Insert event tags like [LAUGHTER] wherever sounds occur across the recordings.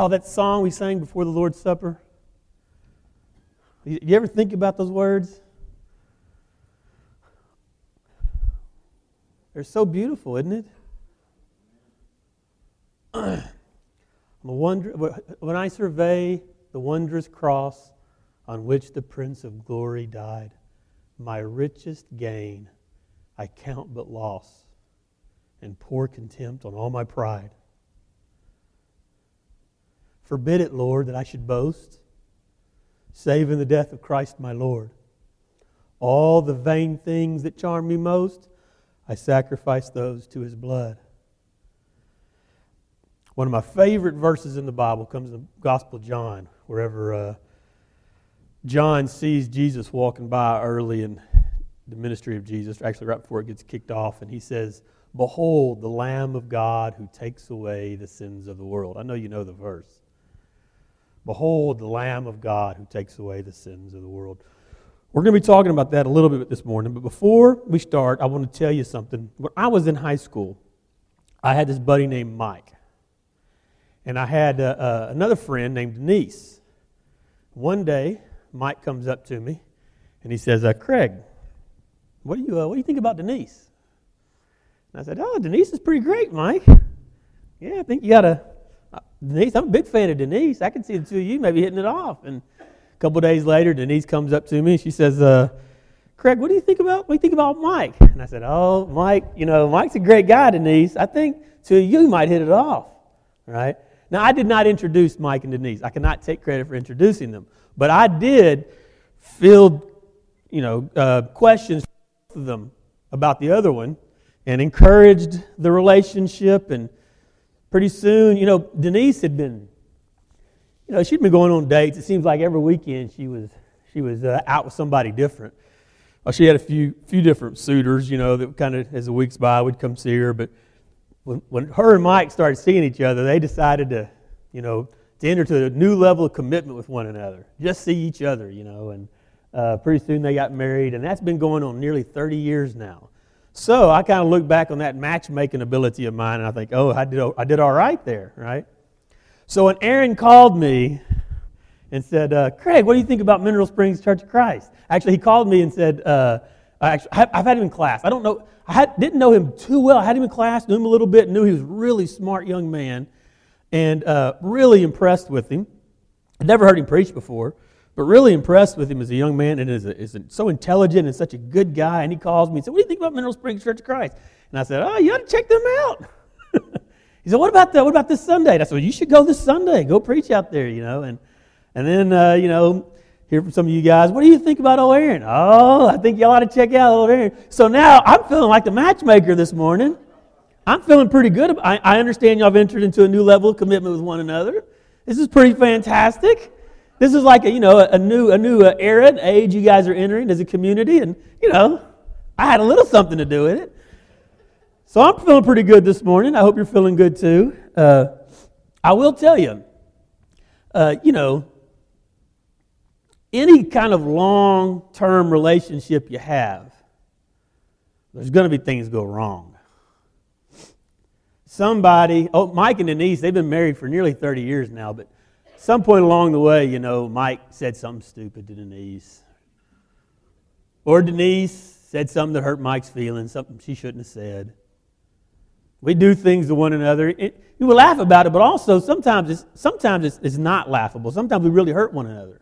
Oh, that song we sang before the Lord's Supper. You ever think about those words? They're so beautiful, isn't it? [CLEARS THROAT] the wonder, when I survey the wondrous cross on which the Prince of Glory died, my richest gain I count but loss and pour contempt on all my pride. Forbid it, Lord, that I should boast, save in the death of Christ my Lord. All the vain things that charm me most, I sacrifice those to his blood. One of my favorite verses in the Bible comes in the Gospel of John, wherever uh, John sees Jesus walking by early in the ministry of Jesus, actually right before it gets kicked off, and he says, Behold, the Lamb of God who takes away the sins of the world. I know you know the verse. Behold, the Lamb of God who takes away the sins of the world. We're going to be talking about that a little bit this morning, but before we start, I want to tell you something. When I was in high school, I had this buddy named Mike, and I had uh, uh, another friend named Denise. One day, Mike comes up to me and he says, uh, Craig, what do, you, uh, what do you think about Denise? And I said, Oh, Denise is pretty great, Mike. Yeah, I think you got a. Denise, I'm a big fan of Denise. I can see the two of you maybe hitting it off. And a couple days later, Denise comes up to me and she says, uh, Craig, what do you think about what do you think about Mike? And I said, Oh, Mike, you know, Mike's a great guy, Denise. I think two of you might hit it off. Right? Now I did not introduce Mike and Denise. I cannot take credit for introducing them. But I did field, you know, uh, questions of them about the other one and encouraged the relationship. And pretty soon, you know, Denise had been, you know, she'd been going on dates. It seems like every weekend she was she was uh, out with somebody different. Well, she had a few few different suitors, you know, that kind of as the weeks by would come see her. But when, when her and Mike started seeing each other, they decided to, you know, to enter to a new level of commitment with one another. Just see each other, you know. And uh, pretty soon they got married, and that's been going on nearly 30 years now. So I kind of look back on that matchmaking ability of mine, and I think, oh, I did, I did all right there, right? So when Aaron called me and said, uh, Craig, what do you think about Mineral Springs Church of Christ? Actually, he called me and said, uh, actually, I've had him in class. I don't know, I had, didn't know him too well. I had him in class, knew him a little bit, knew he was a really smart young man and uh, really impressed with him. I'd never heard him preach before, but really impressed with him as a young man and is, a, is a, so intelligent and such a good guy. And he calls me and said, What do you think about Mineral Springs Church of Christ? And I said, Oh, you ought to check them out. [LAUGHS] he said, What about the, What about this Sunday? And I said, well, You should go this Sunday. Go preach out there, you know. And, and then, uh, you know, hear from some of you guys, What do you think about old Aaron? Oh, I think y'all ought to check out old Aaron. So now I'm feeling like the matchmaker this morning. I'm feeling pretty good. I, I understand y'all have entered into a new level of commitment with one another. This is pretty fantastic. This is like a, you know, a new, a new uh, era and age you guys are entering as a community. And, you know, I had a little something to do with it. So I'm feeling pretty good this morning. I hope you're feeling good too. Uh, I will tell you, uh, you know, any kind of long term relationship you have, there's going to be things go wrong somebody, oh, Mike and Denise, they've been married for nearly 30 years now, but some point along the way, you know, Mike said something stupid to Denise. Or Denise said something that hurt Mike's feelings, something she shouldn't have said. We do things to one another. It, laugh about it, but also sometimes it's, sometimes it's, it's not laughable. Sometimes we really hurt one another.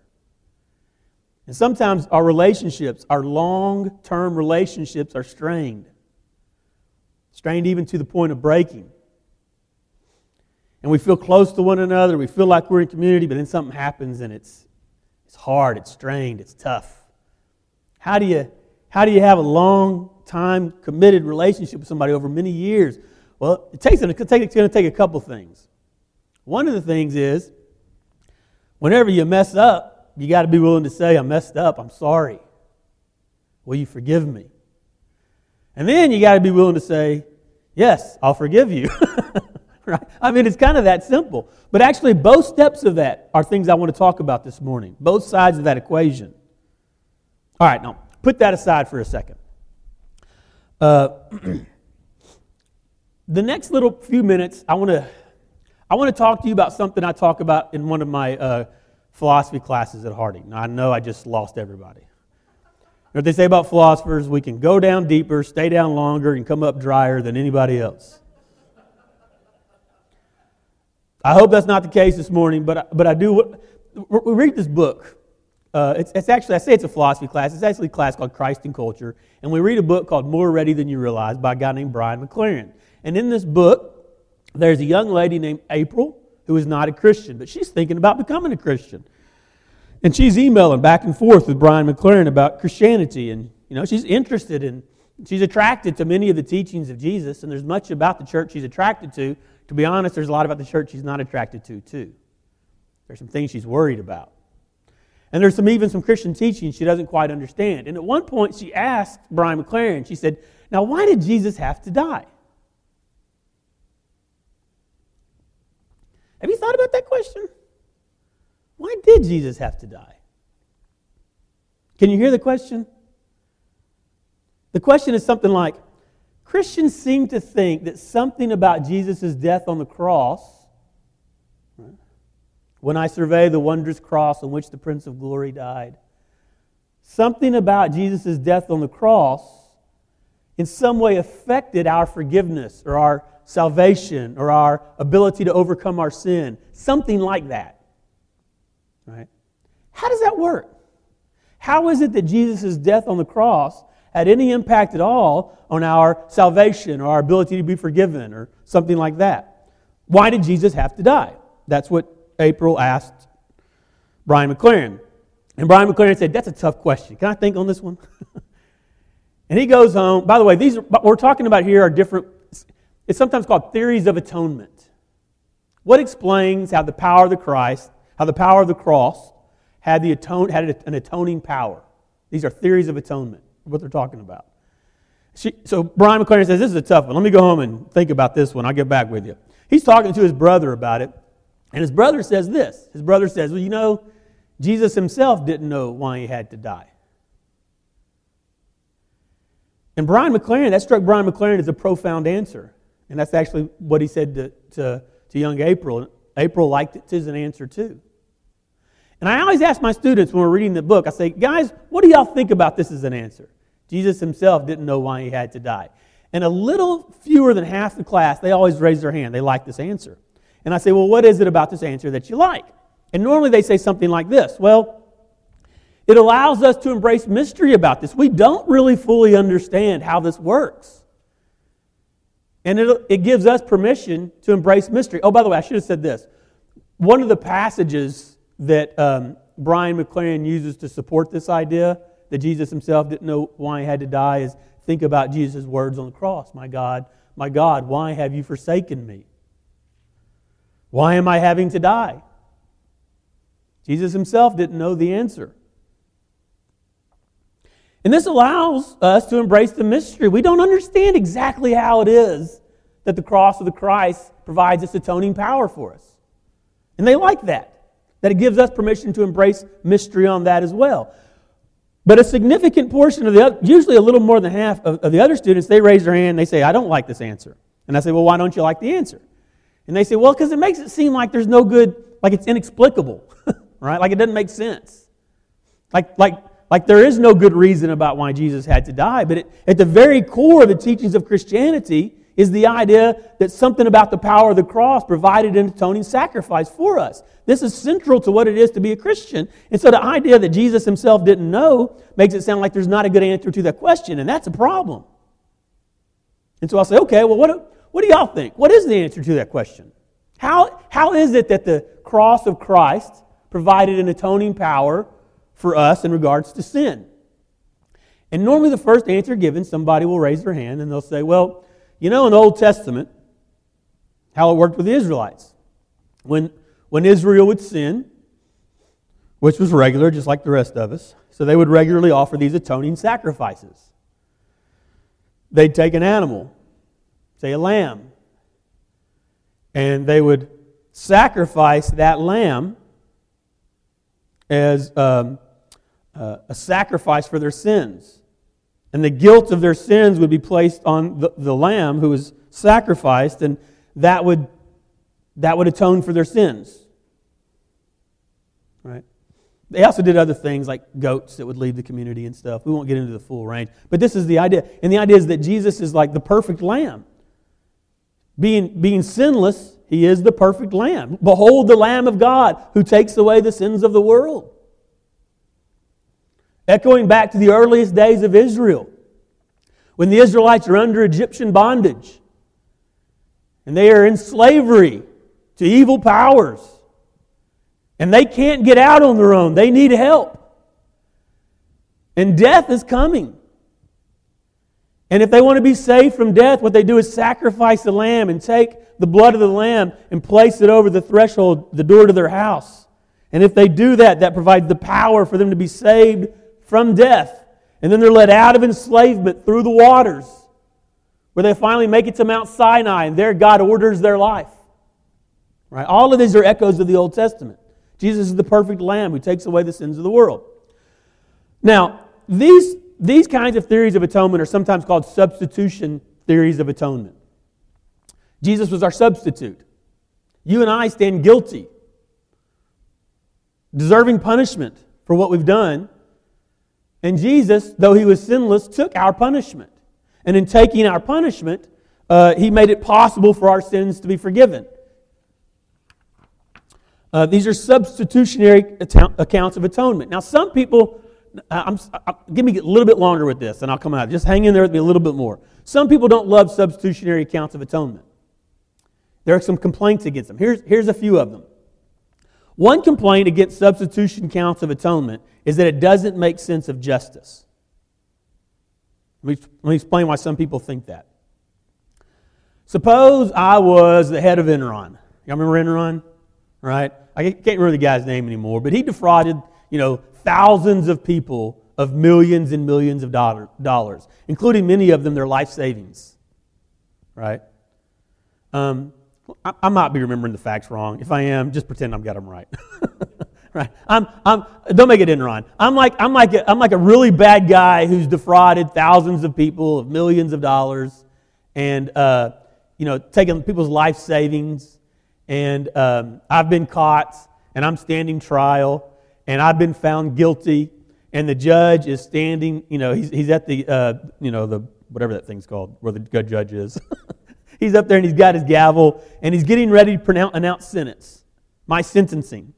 And sometimes our relationships, our long term relationships, are strained. Strained even to the point of breaking and we feel close to one another. We feel like we're in community, but then something happens and it's, it's hard, it's strained, it's tough. How do you, how do you have a long time committed relationship with somebody over many years? Well, it takes, it's going to take a couple things. One of the things is whenever you mess up, you got to be willing to say, I messed up, I'm sorry. Will you forgive me? And then you got to be willing to say, Yes, I'll forgive you. [LAUGHS] [LAUGHS] right? I mean, it's kind of that simple. But actually, both steps of that are things I want to talk about this morning. Both sides of that equation. All right, now put that aside for a second. Uh, [CLEARS THROAT] the next little few minutes, I want to I want to talk to you about something I talk about in one of my uh, philosophy classes at Harding. Now, I know I just lost everybody. What they say about philosophers, we can go down deeper, stay down longer, and come up drier than anybody else. I hope that's not the case this morning, but, but I do. We read this book. Uh, it's, it's, actually, I say it's a philosophy class. It's actually a class called Christ and Culture. And we read a book called More Ready Than You Realize by a guy named Brian McLaren. And in this book, there's a young lady named April who is not a Christian, but she's thinking about becoming a Christian. And she's emailing back and forth with Brian McLaren about Christianity. And, you know, she's interested in, she's attracted to many of the teachings of Jesus, and there's much about the church she's attracted to. To be honest, there's a lot about the church she's not attracted to, too. There's some things she's worried about. And there's some even some Christian teaching she doesn't quite understand. And at one point, she asked Brian McLaren, she said, Now, why did Jesus have to die? Have you thought about that question? Why did Jesus have to die? Can you hear the question? The question is something like Christians seem to think that something about Jesus' death on the cross, when I survey the wondrous cross on which the Prince of Glory died, something about Jesus' death on the cross in some way affected our forgiveness or our salvation or our ability to overcome our sin. Something like that. Right? How does that work? How is it that Jesus' death on the cross had any impact at all on our salvation or our ability to be forgiven or something like that? Why did Jesus have to die? That's what April asked Brian McLaren. And Brian McLaren said, That's a tough question. Can I think on this one? [LAUGHS] and he goes home. By the way, these are, what we're talking about here are different it's sometimes called theories of atonement. What explains how the power of the Christ, how the power of the cross had, the atone, had an atoning power? These are theories of atonement, what they're talking about. She, so Brian McLaren says, This is a tough one. Let me go home and think about this one. I'll get back with you. He's talking to his brother about it, and his brother says this. His brother says, Well, you know, Jesus himself didn't know why he had to die. And Brian McLaren, that struck Brian McLaren as a profound answer. And that's actually what he said to, to, to young April. April liked it as an answer too. And I always ask my students when we're reading the book, I say, guys, what do y'all think about this as an answer? Jesus himself didn't know why he had to die. And a little fewer than half the class, they always raise their hand. They like this answer. And I say, well, what is it about this answer that you like? And normally they say something like this Well, it allows us to embrace mystery about this. We don't really fully understand how this works. And it, it gives us permission to embrace mystery. Oh, by the way, I should have said this. One of the passages that um, Brian McLaren uses to support this idea that Jesus himself didn't know why he had to die is think about Jesus' words on the cross My God, my God, why have you forsaken me? Why am I having to die? Jesus himself didn't know the answer. And this allows us to embrace the mystery. We don't understand exactly how it is that the cross of the Christ provides this atoning power for us. And they like that, that it gives us permission to embrace mystery on that as well. But a significant portion of the other, usually a little more than half of, of the other students, they raise their hand, they say, I don't like this answer. And I say, Well, why don't you like the answer? And they say, Well, because it makes it seem like there's no good, like it's inexplicable, [LAUGHS] right? Like it doesn't make sense. Like, like like there is no good reason about why Jesus had to die, but it, at the very core of the teachings of Christianity is the idea that something about the power of the cross provided an atoning sacrifice for us. This is central to what it is to be a Christian. And so the idea that Jesus himself didn't know makes it sound like there's not a good answer to that question, and that's a problem. And so I'll say, okay, well, what, what do y'all think? What is the answer to that question? How, how is it that the cross of Christ provided an atoning power for us in regards to sin? And normally, the first answer given, somebody will raise their hand and they'll say, Well, you know, in the Old Testament, how it worked with the Israelites. When, when Israel would sin, which was regular, just like the rest of us, so they would regularly offer these atoning sacrifices. They'd take an animal, say a lamb, and they would sacrifice that lamb as um, uh, a sacrifice for their sins. And the guilt of their sins would be placed on the, the lamb who was sacrificed, and that would that would atone for their sins. Right? They also did other things like goats that would leave the community and stuff. We won't get into the full range. But this is the idea. And the idea is that Jesus is like the perfect lamb. Being, being sinless, he is the perfect lamb. Behold the Lamb of God who takes away the sins of the world. Echoing back to the earliest days of Israel, when the Israelites are under Egyptian bondage and they are in slavery to evil powers and they can't get out on their own. They need help. And death is coming. And if they want to be saved from death, what they do is sacrifice the lamb and take the blood of the lamb and place it over the threshold, the door to their house. And if they do that, that provides the power for them to be saved from death. And then they're led out of enslavement through the waters, where they finally make it to Mount Sinai, and there God orders their life. Right? All of these are echoes of the Old Testament. Jesus is the perfect lamb who takes away the sins of the world. Now, these, these kinds of theories of atonement are sometimes called substitution theories of atonement. Jesus was our substitute. You and I stand guilty, deserving punishment for what we've done. And Jesus, though he was sinless, took our punishment. And in taking our punishment, uh, he made it possible for our sins to be forgiven. Uh, these are substitutionary accounts of atonement. Now, some people, I'm, I'm, give me a little bit longer with this, and I'll come out. Just hang in there with me a little bit more. Some people don't love substitutionary accounts of atonement. There are some complaints against them. Here's, here's a few of them. One complaint against substitution counts of atonement is that it doesn't make sense of justice. Let me, let me explain why some people think that. Suppose I was the head of Enron. Y'all remember Enron? Right? I can't remember the guy's name anymore, but he defrauded, you know, thousands of people of millions and millions of dollar, dollars, including many of them their life savings. Right? Um, I, might be remembering the facts wrong. If I am, just pretend I've got them right. [LAUGHS] right? I'm, I'm, don't make it Enron. I'm like, I'm, like a, I'm like a really bad guy who's defrauded thousands of people of millions of dollars and, uh, you know, taken people's life savings and um, I've been caught, and I'm standing trial, and I've been found guilty, and the judge is standing. You know, he's, he's at the uh, you know the whatever that thing's called, where the good judge is. [LAUGHS] he's up there and he's got his gavel, and he's getting ready to pronounce, announce sentence, my sentencing,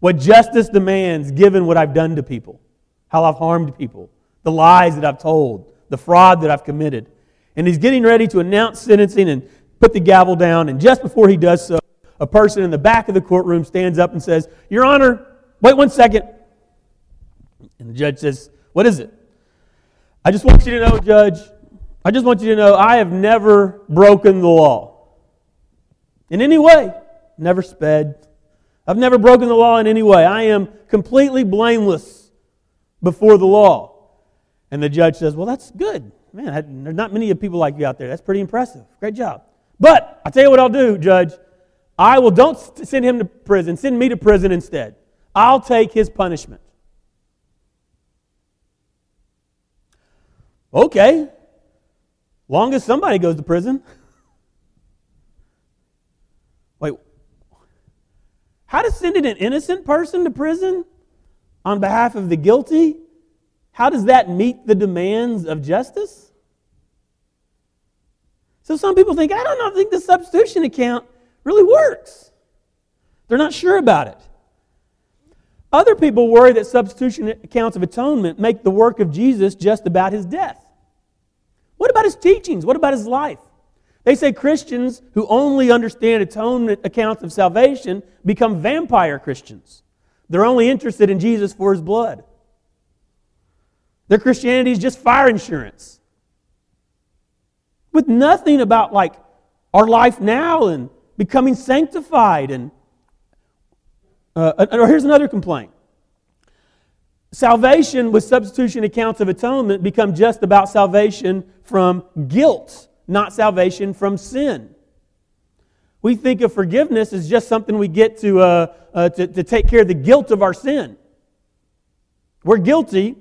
what justice demands, given what I've done to people, how I've harmed people, the lies that I've told, the fraud that I've committed. And he's getting ready to announce sentencing and put the gavel down. And just before he does so, a person in the back of the courtroom stands up and says, Your Honor, wait one second. And the judge says, What is it? I just want you to know, Judge, I just want you to know I have never broken the law in any way, never sped. I've never broken the law in any way. I am completely blameless before the law. And the judge says, Well, that's good. Man, there's not many people like you out there. That's pretty impressive. Great job. But I tell you what I'll do, Judge. I will, don't send him to prison, send me to prison instead. I'll take his punishment. Okay. Long as somebody goes to prison. Wait, how does sending an innocent person to prison on behalf of the guilty, how does that meet the demands of justice? So some people think, I don't know, I think the substitution account really works. They're not sure about it. Other people worry that substitution accounts of atonement make the work of Jesus just about his death. What about his teachings? What about his life? They say Christians who only understand atonement accounts of salvation become vampire Christians. They're only interested in Jesus for his blood. Their Christianity is just fire insurance. With nothing about like our life now and becoming sanctified. And uh, or here's another complaint. Salvation with substitution accounts of atonement become just about salvation from guilt, not salvation from sin. We think of forgiveness as just something we get to, uh, uh, to, to take care of the guilt of our sin. We're guilty,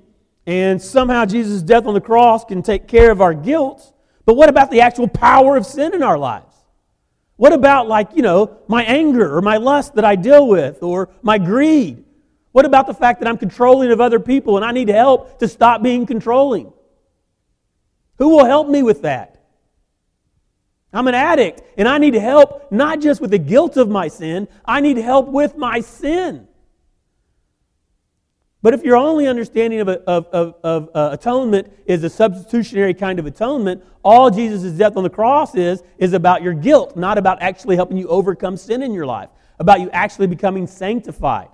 and somehow Jesus' death on the cross can take care of our guilt. But what about the actual power of sin in our lives? What about, like, you know, my anger or my lust that I deal with or my greed? What about the fact that I'm controlling of other people and I need help to stop being controlling? Who will help me with that? I'm an addict and I need help not just with the guilt of my sin, I need help with my sin. But if your only understanding of, of, of, of uh, atonement is a substitutionary kind of atonement, all Jesus' death on the cross is, is about your guilt, not about actually helping you overcome sin in your life, about you actually becoming sanctified.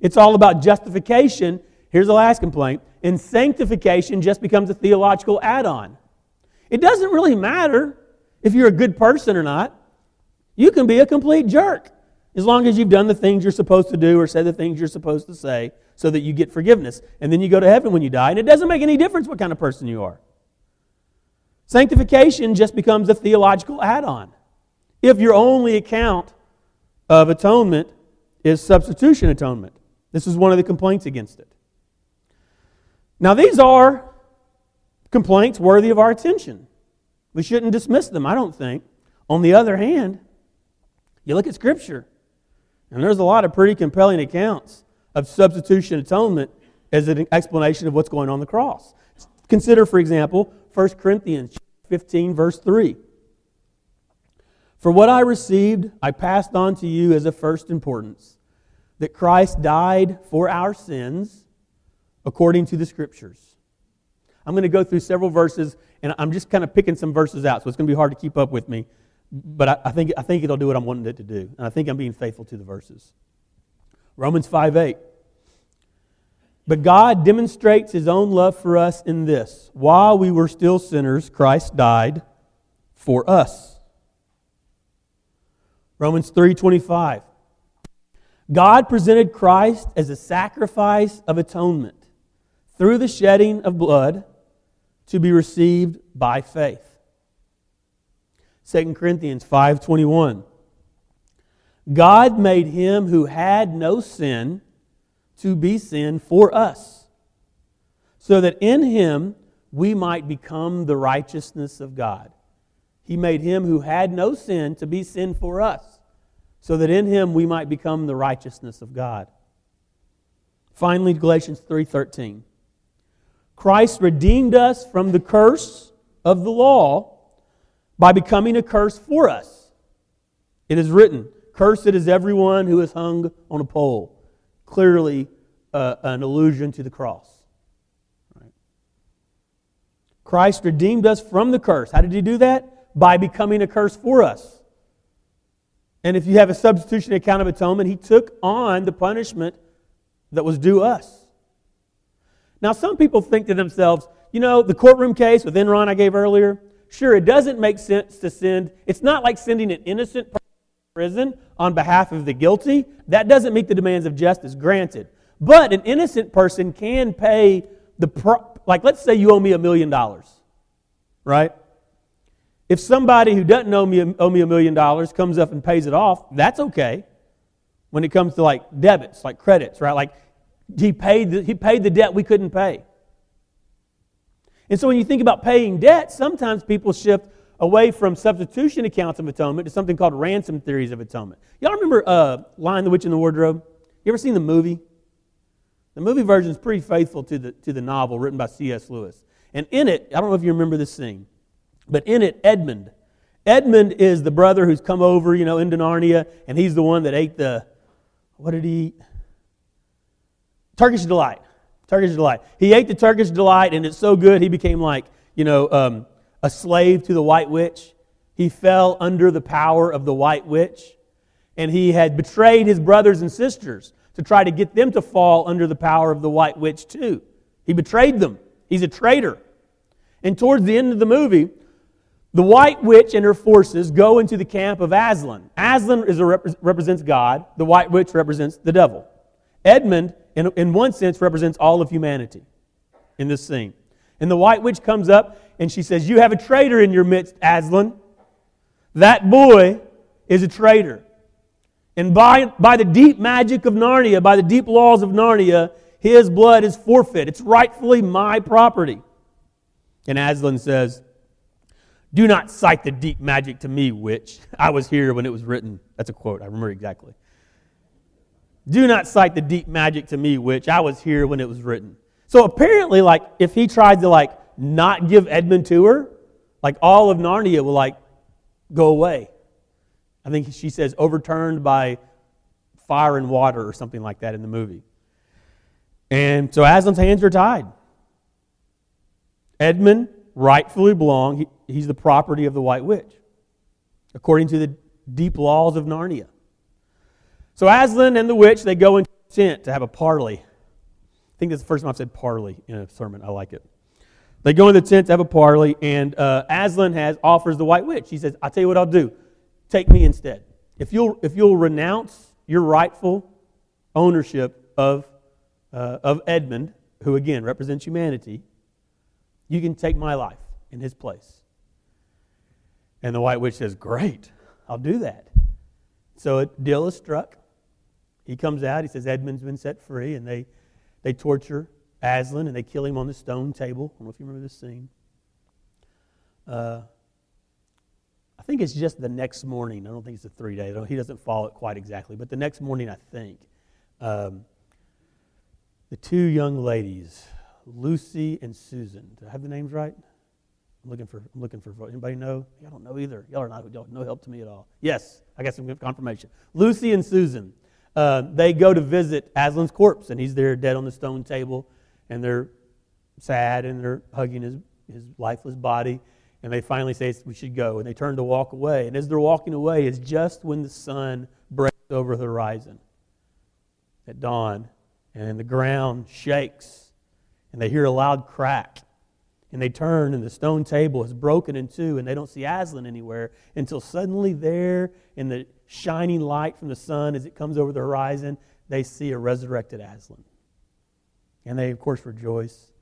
It's all about justification. Here's the last complaint. And sanctification just becomes a theological add on. It doesn't really matter if you're a good person or not. You can be a complete jerk as long as you've done the things you're supposed to do or said the things you're supposed to say so that you get forgiveness. And then you go to heaven when you die, and it doesn't make any difference what kind of person you are. Sanctification just becomes a theological add on. If your only account of atonement is substitution atonement, this is one of the complaints against it. Now, these are complaints worthy of our attention. We shouldn't dismiss them, I don't think. On the other hand, you look at Scripture, and there's a lot of pretty compelling accounts of substitution atonement as an explanation of what's going on, the cross. Consider, for example, 1 Corinthians 15, verse 3. For what I received, I passed on to you as of first importance that Christ died for our sins according to the Scriptures. I'm going to go through several verses, and I'm just kind of picking some verses out, so it's going to be hard to keep up with me. But I, I think, I think it'll do what I'm wanting it to do, and I think I'm being faithful to the verses. Romans 5 8. But God demonstrates his own love for us in this while we were still sinners, Christ died for us. Romans 3:25 God presented Christ as a sacrifice of atonement through the shedding of blood to be received by faith. 2 Corinthians 5:21 God made him who had no sin to be sin for us, so that in him we might become the righteousness of God. He made him who had no sin to be sin for us, so that in him we might become the righteousness of God. Finally, Galatians 3:13. Christ redeemed us from the curse of the law by becoming a curse for us. It is written, Cursed is everyone who is hung on a pole clearly uh, an allusion to the cross. Christ redeemed us from the curse. How did he do that? By becoming a curse for us. And if you have a substitution account of atonement, he took on the punishment that was due us. Now, some people think to themselves, you know, the courtroom case with Enron I gave earlier, sure, it doesn't make sense to send, it's not like sending an innocent person to prison on behalf of the guilty. That doesn't meet the demands of justice, granted. But an innocent person can pay the, pro- like, let's say you owe me a million dollars, right? If somebody who doesn't owe me, owe me a million dollars comes up and pays it off, that's okay. When it comes to like debits, like credits, right? Like he paid the, he paid the debt we couldn't pay. And so when you think about paying debt, sometimes people shift away from substitution accounts of atonement to something called ransom theories of atonement. Y'all remember uh, Lion, the Witch, and the Wardrobe? You ever seen the movie? The movie version is pretty faithful to the, to the novel written by C.S. Lewis. And in it, I don't know if you remember this scene, but in it, Edmund. Edmund is the brother who's come over, you know, into Narnia, and he's the one that ate the, what did he eat? Turkish Delight. Turkish Delight. He ate the Turkish Delight, and it's so good, he became like, you know, um, a slave to the White Witch. He fell under the power of the White Witch, and he had betrayed his brothers and sisters to try to get them to fall under the power of the White Witch, too. He betrayed them. He's a traitor. And towards the end of the movie, the White Witch and her forces go into the camp of Aslan. Aslan rep- represents God, the White Witch represents the devil. Edmund, in, in one sense, represents all of humanity in this scene. And the White Witch comes up and she says, You have a traitor in your midst, Aslan. That boy is a traitor. And by, by the deep magic of Narnia, by the deep laws of Narnia, his blood is forfeit. It's rightfully my property. And Aslan says, Do not cite the deep magic to me, which [LAUGHS] I was here when it was written. That's a quote, I remember exactly. Do not cite the deep magic to me, which I was here when it was written. So apparently, like, if he tried to, like, not give Edmund to her, like, all of Narnia will, like, go away. I think she says overturned by fire and water or something like that in the movie. And so Aslan's hands are tied. Edmund rightfully belong, he, he's the property of the White Witch, according to the deep laws of Narnia. So Aslan and the witch, they go into a tent to have a parley. I think that's the first time I've said parley in a sermon. I like it. They go in the tent to have a parley, and uh, Aslan has offers the White Witch. He says, "I'll tell you what I'll do. Take me instead. If you'll if you'll renounce your rightful ownership of uh, of Edmund, who again represents humanity, you can take my life in his place." And the White Witch says, "Great, I'll do that." So a deal is struck. He comes out. He says Edmund's been set free, and they they torture Aslan and they kill him on the stone table. I don't know if you remember this scene. Uh, I think it's just the next morning. I don't think it's the three days. He doesn't follow it quite exactly, but the next morning, I think, um, the two young ladies, Lucy and Susan. Do I have the names right? I'm looking for. I'm looking for. Anybody know? Y'all don't know either. Y'all are not. Y'all no help to me at all. Yes, I got some confirmation. Lucy and Susan. Uh, they go to visit Aslan's corpse, and he's there dead on the stone table and they're sad and they're hugging his, his lifeless body. And they finally say, We should go. And they turn to walk away. And as they're walking away, it's just when the sun breaks over the horizon at dawn. And the ground shakes. And they hear a loud crack. And they turn, and the stone table is broken in two, and they don't see Aslan anywhere until suddenly, there in the shining light from the sun as it comes over the horizon, they see a resurrected Aslan. And they, of course, rejoice.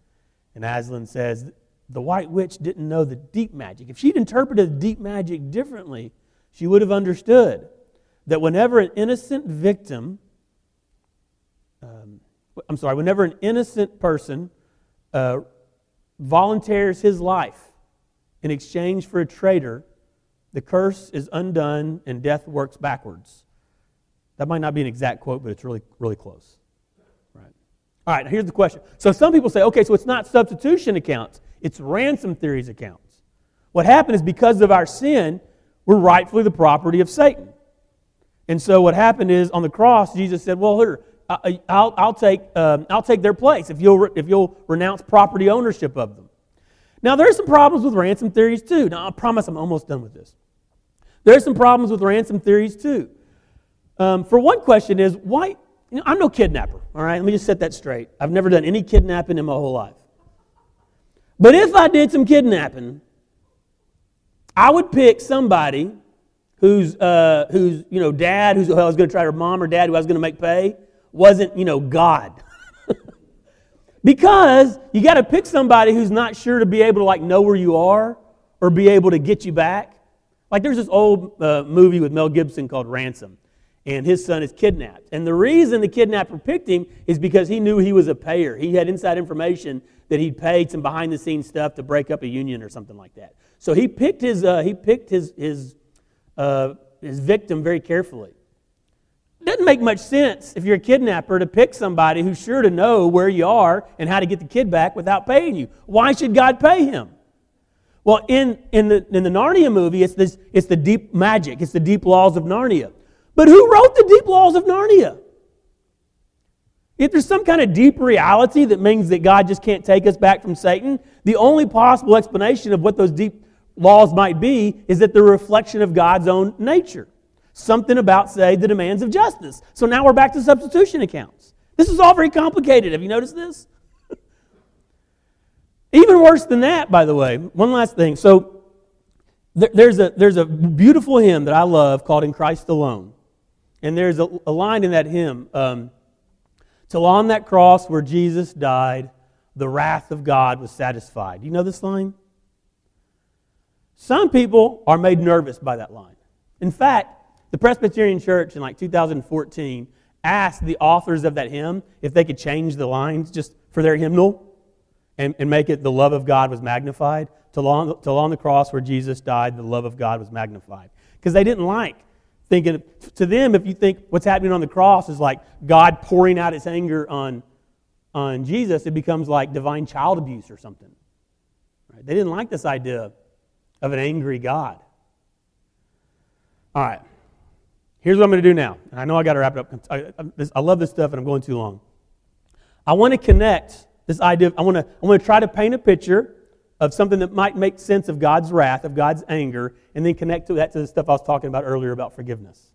And Aslan says, The white witch didn't know the deep magic. If she'd interpreted deep magic differently, she would have understood that whenever an innocent victim, um, I'm sorry, whenever an innocent person uh, volunteers his life in exchange for a traitor, the curse is undone and death works backwards. That might not be an exact quote, but it's really, really close. Right. All right, here's the question. So some people say, okay, so it's not substitution accounts, it's ransom theories accounts. What happened is because of our sin, we're rightfully the property of Satan. And so what happened is on the cross, Jesus said, well, here, I'll, I'll, take, um, I'll take their place if you'll, if you'll renounce property ownership of them. Now, there's some problems with ransom theories too. Now, I promise I'm almost done with this. There's some problems with ransom theories too. Um, for one question is, why, you know, I'm no kidnapper, all right? Let me just set that straight. I've never done any kidnapping in my whole life. But if I did some kidnapping, I would pick somebody whose, uh, whose you know, dad, who's, who I was going to try, or mom or dad who I was going to make pay, wasn't, you know, God. [LAUGHS] because you got to pick somebody who's not sure to be able to, like, know where you are or be able to get you back. Like, there's this old uh, movie with Mel Gibson called Ransom and his son is kidnapped. And the reason the kidnapper picked him is because he knew he was a payer. He had inside information that he'd paid some behind the scenes stuff to break up a union or something like that. So he picked his, uh, he picked his, his, uh, his victim very carefully. Doesn't make much sense if you're a kidnapper to pick somebody who's sure to know where you are and how to get the kid back without paying you. Why should God pay him? Well, in, in, the, in the Narnia movie, it's, this, it's the deep magic, it's the deep laws of Narnia. But who wrote the deep laws of Narnia? If there's some kind of deep reality that means that God just can't take us back from Satan, the only possible explanation of what those deep laws might be is that they're a reflection of God's own nature. Something about, say, the demands of justice. So now we're back to substitution accounts. This is all very complicated. Have you noticed this? [LAUGHS] Even worse than that, by the way, one last thing. So there's a, there's a beautiful hymn that I love called In Christ Alone. And there's a, a line in that hymn um, Till on that cross where Jesus died, the wrath of God was satisfied. You know this line? Some people are made nervous by that line. In fact, the Presbyterian Church in like 2014 asked the authors of that hymn if they could change the lines just for their hymnal. and, and make it the love of God was magnified, till on, till on the cross where Jesus died, the love of God was magnified. Because they didn't like thinking, to them, if you think what's happening on the cross is like God pouring out his anger on, on Jesus, it becomes like divine child abuse or something. Right? They didn't like this idea of an angry God. All right. Here's what I'm going to do now. And I know I got to wrap it up. I, I, I love this stuff and I'm going too long. I want to connect this idea. Of, I want to I want to try to paint a picture of something that might make sense of God's wrath, of God's anger, and then connect to that to the stuff I was talking about earlier about forgiveness.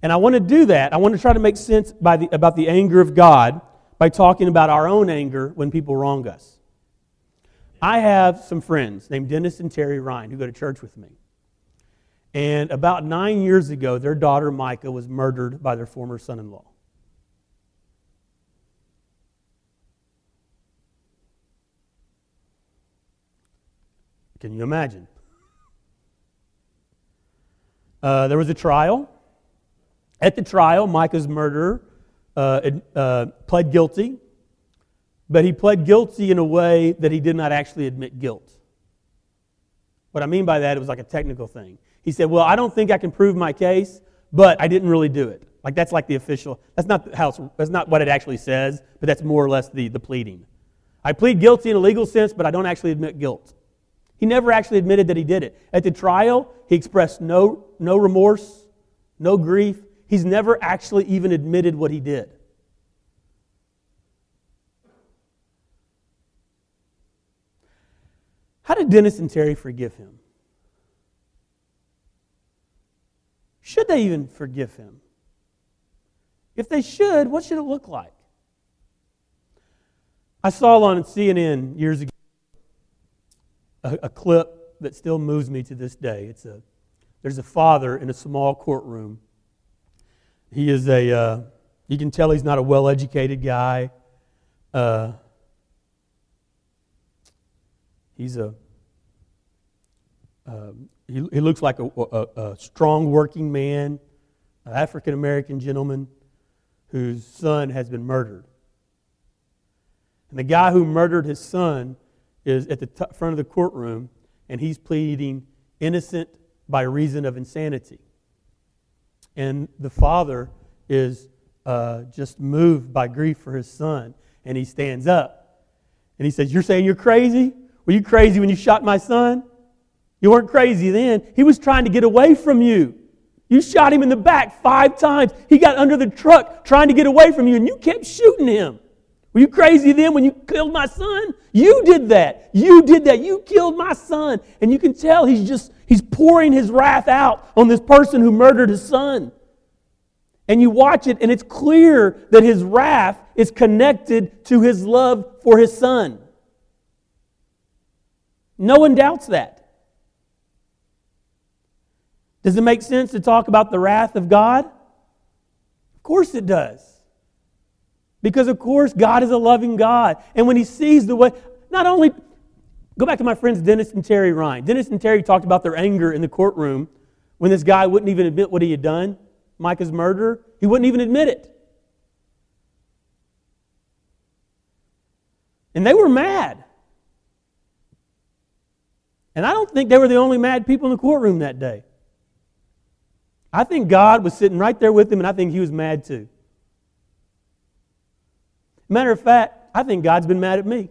And I want to do that. I want to try to make sense by the, about the anger of God by talking about our own anger when people wrong us. I have some friends named Dennis and Terry Ryan who go to church with me. And about nine years ago, their daughter Micah was murdered by their former son in law. Can you imagine? Uh, there was a trial. At the trial, Micah's murderer uh, uh, pled guilty, but he pled guilty in a way that he did not actually admit guilt. What I mean by that, it was like a technical thing. He said, Well, I don't think I can prove my case, but I didn't really do it. Like that's like the official, that's not, how that's not what it actually says, but that's more or less the, the pleading. I plead guilty in a legal sense, but I don't actually admit guilt. He never actually admitted that he did it. At the trial, he expressed no, no remorse, no grief. He's never actually even admitted what he did. How did Dennis and Terry forgive him? Should they even forgive him? If they should, what should it look like? I saw on CNN years ago a, a clip that still moves me to this day. It's a, there's a father in a small courtroom. He is a, uh, you can tell he's not a well educated guy. Uh, he's a, uh, he, he looks like a, a, a strong working man, an African American gentleman whose son has been murdered. And the guy who murdered his son is at the t- front of the courtroom and he's pleading innocent by reason of insanity. And the father is uh, just moved by grief for his son and he stands up and he says, You're saying you're crazy? Were you crazy when you shot my son? You weren't crazy then. He was trying to get away from you. You shot him in the back five times. He got under the truck trying to get away from you, and you kept shooting him. Were you crazy then when you killed my son? You did that. You did that. You killed my son. And you can tell he's just, he's pouring his wrath out on this person who murdered his son. And you watch it, and it's clear that his wrath is connected to his love for his son. No one doubts that. Does it make sense to talk about the wrath of God? Of course it does. Because, of course, God is a loving God. And when He sees the way, not only, go back to my friends Dennis and Terry Ryan. Dennis and Terry talked about their anger in the courtroom when this guy wouldn't even admit what he had done, Micah's murder. He wouldn't even admit it. And they were mad. And I don't think they were the only mad people in the courtroom that day. I think God was sitting right there with him, and I think he was mad too. Matter of fact, I think God's been mad at me.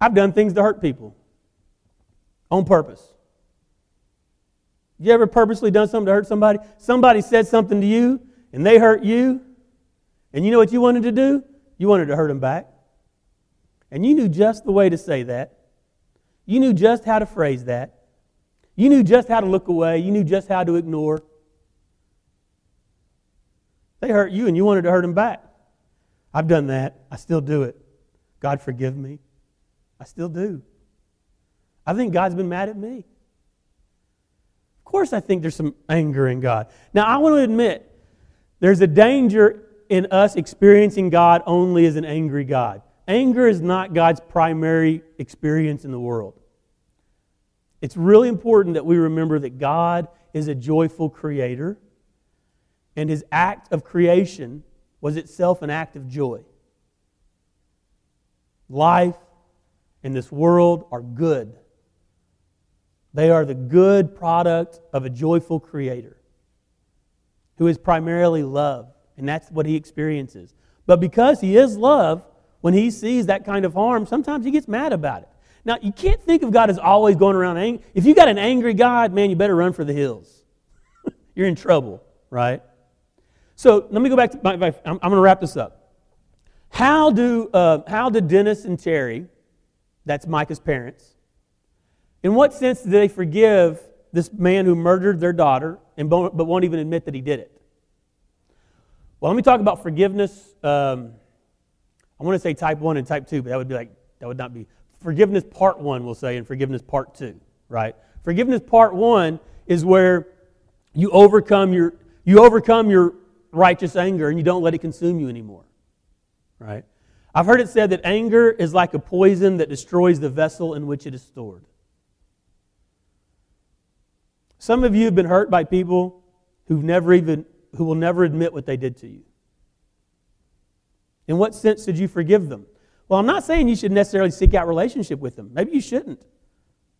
I've done things to hurt people on purpose. You ever purposely done something to hurt somebody? Somebody said something to you and they hurt you, and you know what you wanted to do? You wanted to hurt them back. And you knew just the way to say that. You knew just how to phrase that. You knew just how to look away. You knew just how to ignore. They hurt you and you wanted to hurt them back. I've done that. I still do it. God forgive me. I still do. I think God's been mad at me. Of course, I think there's some anger in God. Now, I want to admit there's a danger in us experiencing God only as an angry God. Anger is not God's primary experience in the world. It's really important that we remember that God is a joyful creator, and his act of creation was itself an act of joy. life, and this world are good. They are the good product of a joyful creator who is primarily love, and that's what he experiences. But because he is love, when he sees that kind of harm, sometimes he gets mad about it. Now, you can't think of God as always going around angry. If you got an angry God, man, you better run for the hills. [LAUGHS] You're in trouble, right? So let me go back to my, I'm, I'm going to wrap this up. How do, uh, how did Dennis and Terry, that's Micah's parents, in what sense did they forgive this man who murdered their daughter and but won't even admit that he did it? Well, let me talk about forgiveness. Um, I want to say type 1 and type 2, but that would be like, that would not be. Forgiveness part 1, we'll say, and forgiveness part 2, right? Forgiveness part 1 is where you overcome your, you overcome your righteous anger and you don't let it consume you anymore, right? I've heard it said that anger is like a poison that destroys the vessel in which it is stored. Some of you have been hurt by people who've never even, who will never admit what they did to you. In what sense did you forgive them? Well, I'm not saying you should necessarily seek out relationship with them. Maybe you shouldn't.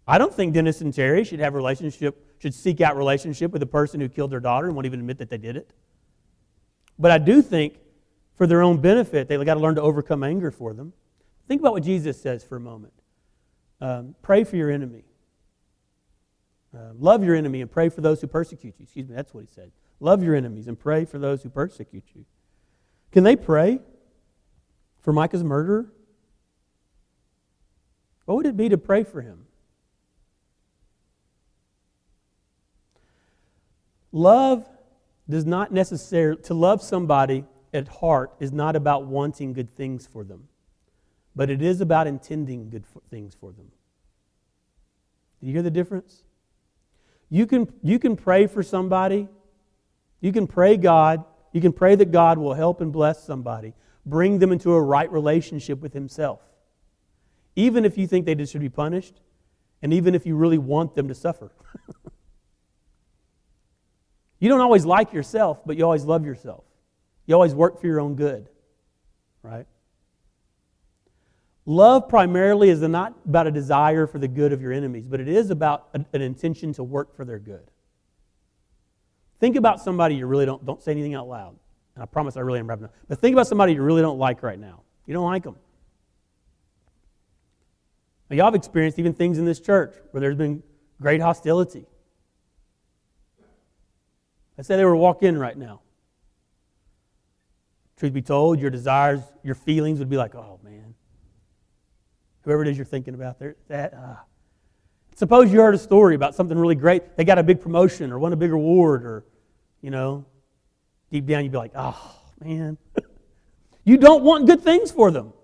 I don't think Dennis and Terry should have relationship, should seek out relationship with a person who killed their daughter and won't even admit that they did it. But I do think for their own benefit, they've got to learn to overcome anger for them. Think about what Jesus says for a moment. Um, pray for your enemy. Uh, love your enemy and pray for those who persecute you. Excuse me, that's what he said. Love your enemies and pray for those who persecute you. Can they pray for Micah's murderer? What would it be to pray for him? Love does not necessarily, to love somebody at heart is not about wanting good things for them, but it is about intending good things for them. Do you hear the difference? You can, you can pray for somebody. You can pray God. You can pray that God will help and bless somebody, bring them into a right relationship with Himself. Even if you think they should be punished, and even if you really want them to suffer. [LAUGHS] you don't always like yourself, but you always love yourself. You always work for your own good, right? Love primarily is not about a desire for the good of your enemies, but it is about an, intention to work for their good. Think about somebody you really don't, don't say anything out loud. And I promise I really am wrapping up. But think about somebody you really don't like right now. You don't like them. Now, y'all have experienced even things in this church where there's been great hostility. I say they were walk in right now. Truth be told, your desires, your feelings would be like, oh man, whoever it is you're thinking about. That, uh. Suppose you heard a story about something really great. They got a big promotion or won a big award or, you know, deep down you'd be like, oh, man. [LAUGHS] you don't want good things for them.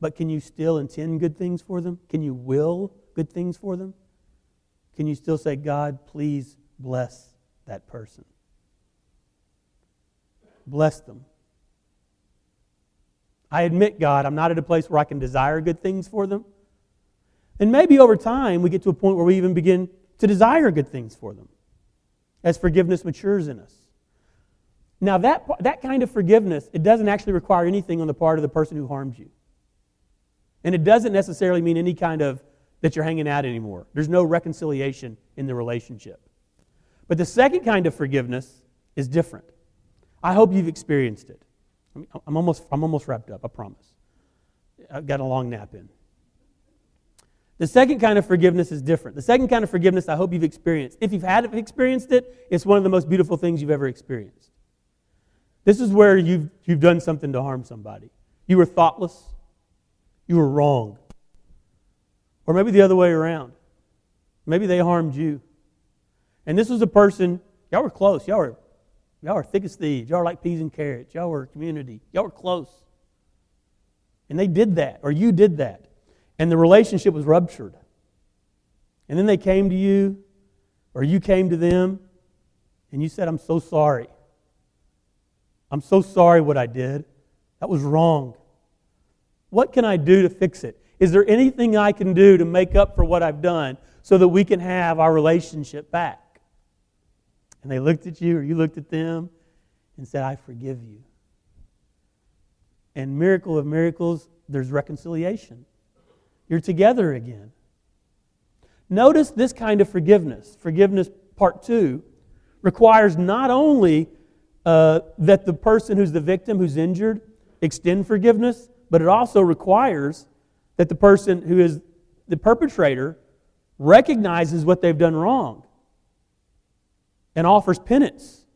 But can you still intend good things for them? Can you will good things for them? Can you still say, God, please bless that person? Bless them. I admit, God, I'm not at a place where I can desire good things for them. And maybe over time we get to a point where we even begin to desire good things for them as forgiveness matures in us. Now, that, that kind of forgiveness, it doesn't actually require anything on the part of the person who harmed you. And it doesn't necessarily mean any kind of that you're hanging out anymore. There's no reconciliation in the relationship. But the second kind of forgiveness is different. I hope you've experienced it. I'm almost, I'm almost wrapped up, I promise. I've got a long nap in. The second kind of forgiveness is different. The second kind of forgiveness I hope you've experienced. If you've had experienced it, it's one of the most beautiful things you've ever experienced. This is where you've, you've done something to harm somebody. You were thoughtless. You were wrong. Or maybe the other way around. Maybe they harmed you. And this was a person, y'all were close. Y'all were Y'all are thick as thieves. Y'all are like peas and carrots. Y'all were community. Y'all were close. And they did that, or you did that. And the relationship was ruptured. And then they came to you, or you came to them, and you said, I'm so sorry. I'm so sorry what I did. That was wrong. What can I do to fix it? Is there anything I can do to make up for what I've done so that we can have our relationship back? and they looked at you or you looked at them and said, I forgive you. And miracle of miracles, there's reconciliation. You're together again. Notice this kind of forgiveness, forgiveness part two, requires not only uh, that the person who's the victim, who's injured, extend forgiveness, but it also requires that the person who is the perpetrator recognizes what they've done wrong and offers penance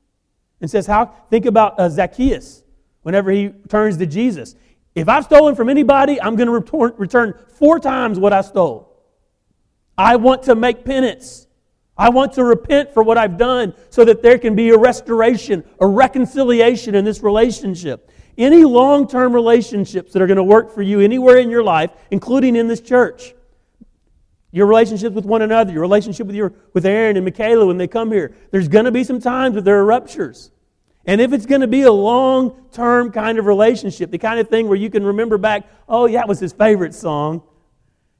and says, How? Think about uh, Zacchaeus whenever he turns to Jesus. If I've stolen from anybody, I'm going to return, return four times what I stole. I want to make penance. I want to repent for what I've done so that there can be a restoration, a reconciliation in this relationship. Any long term relationships that are going to work for you anywhere in your life, including in this church, your relationships with one another, your relationship with, your, with Aaron and Michaela when they come here, there's going to be some times that there are ruptures. And if it's going to be a long term kind of relationship, the kind of thing where you can remember back, oh, yeah, that was his favorite song.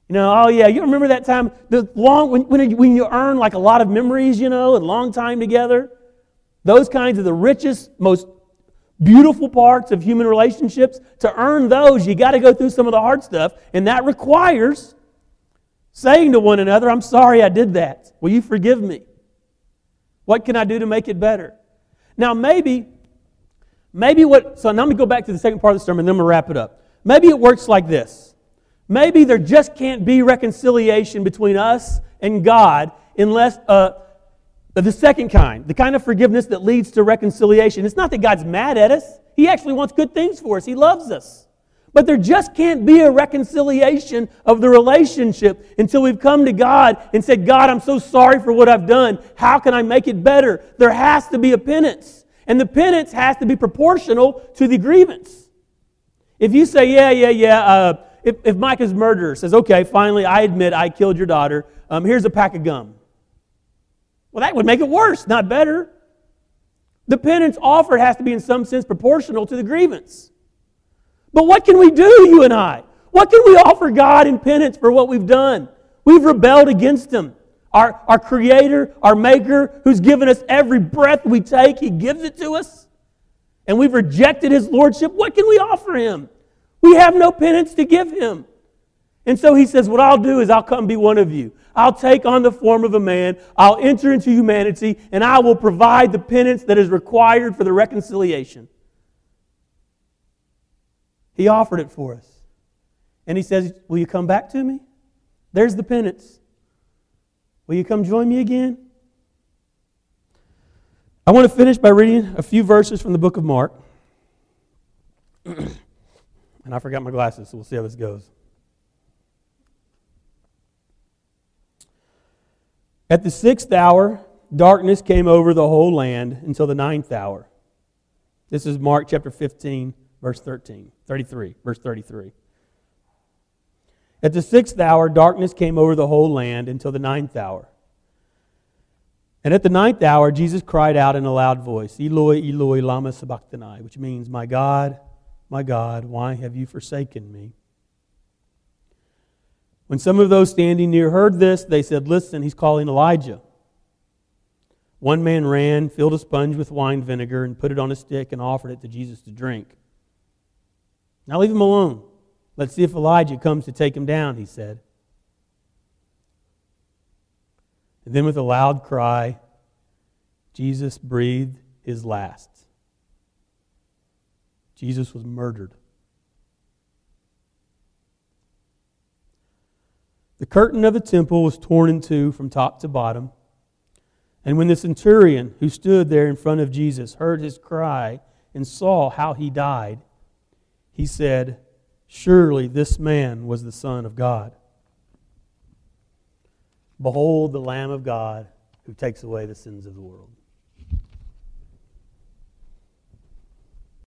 You know, oh yeah, you remember that time, the long when, when, when you earn like a lot of memories, you know, and long time together. Those kinds of the richest, most beautiful parts of human relationships. To earn those, you got to go through some of the hard stuff, and that requires saying to one another, "I'm sorry I did that. Will you forgive me? What can I do to make it better?" Now, maybe, maybe what. So now let me go back to the second part of the sermon, and then we'll wrap it up. Maybe it works like this. Maybe there just can't be reconciliation between us and God unless uh, the second kind, the kind of forgiveness that leads to reconciliation. It's not that God's mad at us, He actually wants good things for us, He loves us. But there just can't be a reconciliation of the relationship until we've come to God and said, God, I'm so sorry for what I've done. How can I make it better? There has to be a penance. And the penance has to be proportional to the grievance. If you say, yeah, yeah, yeah, uh, if, if Micah's murderer says, okay, finally, I admit I killed your daughter, um, here's a pack of gum. Well, that would make it worse, not better. The penance offered has to be, in some sense, proportional to the grievance. But what can we do, you and I? What can we offer God in penance for what we've done? We've rebelled against Him. Our, our Creator, our Maker, who's given us every breath we take, He gives it to us. And we've rejected His Lordship. What can we offer Him? We have no penance to give him. And so he says, What I'll do is I'll come be one of you. I'll take on the form of a man. I'll enter into humanity, and I will provide the penance that is required for the reconciliation. He offered it for us. And he says, Will you come back to me? There's the penance. Will you come join me again? I want to finish by reading a few verses from the book of Mark. [CLEARS THROAT] And I forgot my glasses, so we'll see how this goes. At the sixth hour, darkness came over the whole land until the ninth hour. This is Mark chapter 15, verse 13, 33, verse 33. At the sixth hour, darkness came over the whole land until the ninth hour. And at the ninth hour, Jesus cried out in a loud voice, Eloi, Eloi, lama sabachthani, which means, My God, my God, why have you forsaken me? When some of those standing near heard this, they said, Listen, he's calling Elijah. One man ran, filled a sponge with wine vinegar, and put it on a stick and offered it to Jesus to drink. Now leave him alone. Let's see if Elijah comes to take him down, he said. And then with a loud cry, Jesus breathed his last. Jesus was murdered. The curtain of the temple was torn in two from top to bottom. And when the centurion who stood there in front of Jesus heard his cry and saw how he died, he said, Surely this man was the Son of God. Behold the Lamb of God who takes away the sins of the world.